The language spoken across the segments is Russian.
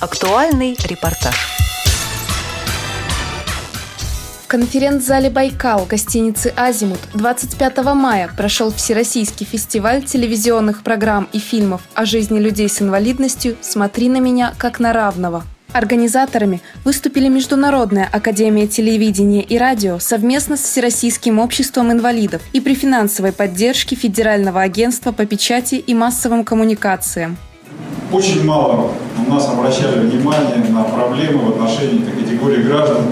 Актуальный репортаж. В конференц-зале «Байкал» гостиницы «Азимут» 25 мая прошел Всероссийский фестиваль телевизионных программ и фильмов о жизни людей с инвалидностью «Смотри на меня как на равного». Организаторами выступили Международная академия телевидения и радио совместно с Всероссийским обществом инвалидов и при финансовой поддержке Федерального агентства по печати и массовым коммуникациям. Очень мало у нас обращали внимание на проблемы в отношении этой категории граждан.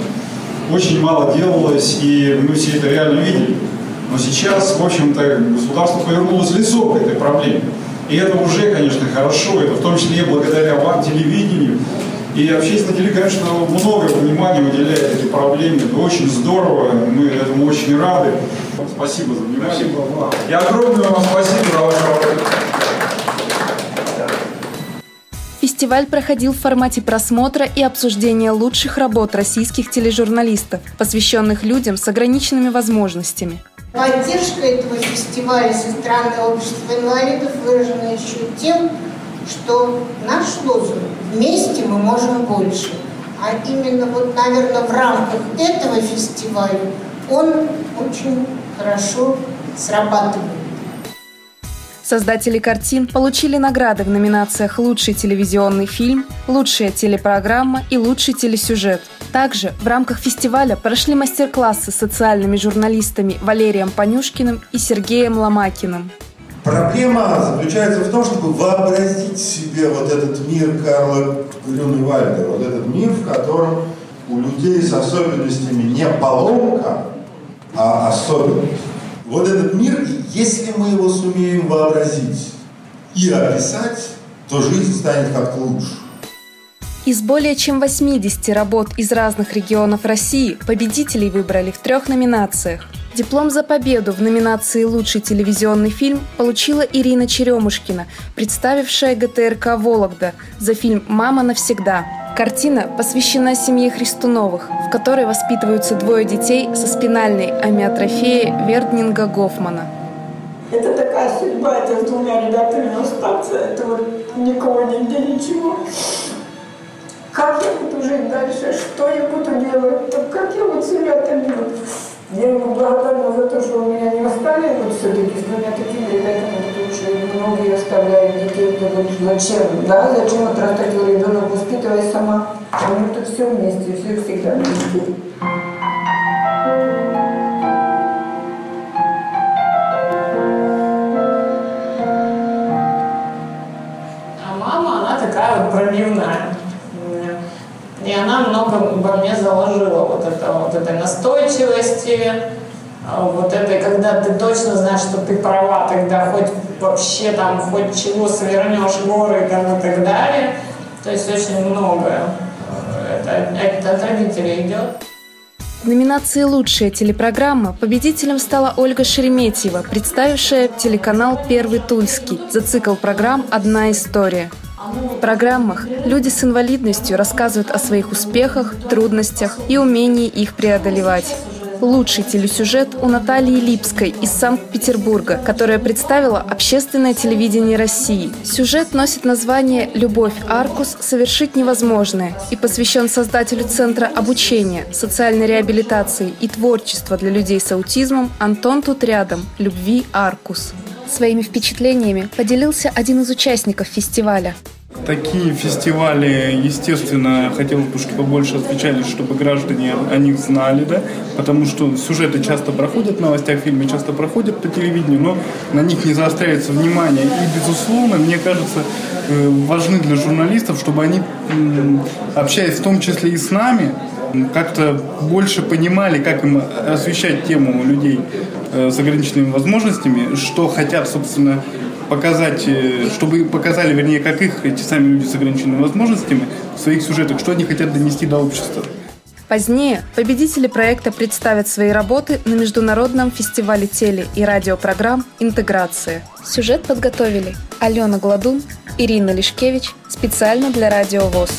Очень мало делалось, и мы все это реально видели. Но сейчас, в общем-то, государство повернулось лицом к этой проблеме. И это уже, конечно, хорошо. Это в том числе благодаря вам, телевидению, и общественное теле, конечно, много внимания уделяет этой проблеме. Это очень здорово, мы этому очень рады. Спасибо за внимание. Спасибо вам. И огромное вам спасибо за вашу работу. Фестиваль проходил в формате просмотра и обсуждения лучших работ российских тележурналистов, посвященных людям с ограниченными возможностями. Поддержка этого фестиваля со стороны общества инвалидов выражена еще тем, что наш лозунг «Вместе мы можем больше». А именно вот, наверное, в рамках этого фестиваля он очень хорошо срабатывает. Создатели картин получили награды в номинациях «Лучший телевизионный фильм», «Лучшая телепрограмма» и «Лучший телесюжет». Также в рамках фестиваля прошли мастер-классы с социальными журналистами Валерием Панюшкиным и Сергеем Ломакиным. Проблема заключается в том, чтобы вообразить себе вот этот мир Карла Грюневальда, вот этот мир, в котором у людей с особенностями не поломка, а особенность. Вот этот мир, если мы его сумеем вообразить и описать, то жизнь станет как лучше. Из более чем 80 работ из разных регионов России победителей выбрали в трех номинациях. Диплом за победу в номинации «Лучший телевизионный фильм» получила Ирина Черемушкина, представившая ГТРК «Вологда» за фильм «Мама навсегда». Картина посвящена семье Христуновых, в которой воспитываются двое детей со спинальной амиотрофией Верднинга Гофмана. Это такая судьба, это с двумя ребятами остаться, это вот никого нигде ничего. Жить дальше, что я буду делать, так как я вот с ребятами я ему благодарна за то, что у меня не оставили вот все-таки с двумя такими ребятами, потому что многие оставляют детей, ты говоришь, зачем, да, зачем отрастать его ребенок, воспитывай сама. А мы тут все вместе, все всегда вместе. А мама, она такая вот пробивная. И она много во мне заложила вот, это, вот этой настойчивости, вот этой, когда ты точно знаешь, что ты права, тогда хоть вообще там, хоть чего свернешь горы там, и так далее. То есть очень многое. Это, это от родителей идет. В номинации «Лучшая телепрограмма» победителем стала Ольга Шереметьева, представившая телеканал «Первый Тульский» за цикл программ «Одна история». В программах люди с инвалидностью рассказывают о своих успехах, трудностях и умении их преодолевать. Лучший телесюжет у Натальи Липской из Санкт-Петербурга, которая представила общественное телевидение России. Сюжет носит название «Любовь Аркус. Совершить невозможное» и посвящен создателю Центра обучения, социальной реабилитации и творчества для людей с аутизмом Антон тут рядом «Любви Аркус». Своими впечатлениями поделился один из участников фестиваля. Такие фестивали, естественно, хотелось бы, чтобы больше освещались, чтобы граждане о них знали, да, потому что сюжеты часто проходят в новостях, фильмы часто проходят по телевидению, но на них не заостряется внимание. И, безусловно, мне кажется, э, важны для журналистов, чтобы они, общаясь в том числе и с нами, как-то больше понимали, как им освещать тему людей э, с ограниченными возможностями, что хотят, собственно, показать, э, чтобы показали, вернее, как их, эти сами люди с ограниченными возможностями в своих сюжетах, что они хотят донести до общества. Позднее победители проекта представят свои работы на Международном фестивале теле- и радиопрограмм «Интеграция». Сюжет подготовили Алена Гладун, Ирина Лишкевич специально для Радио ВОЗ.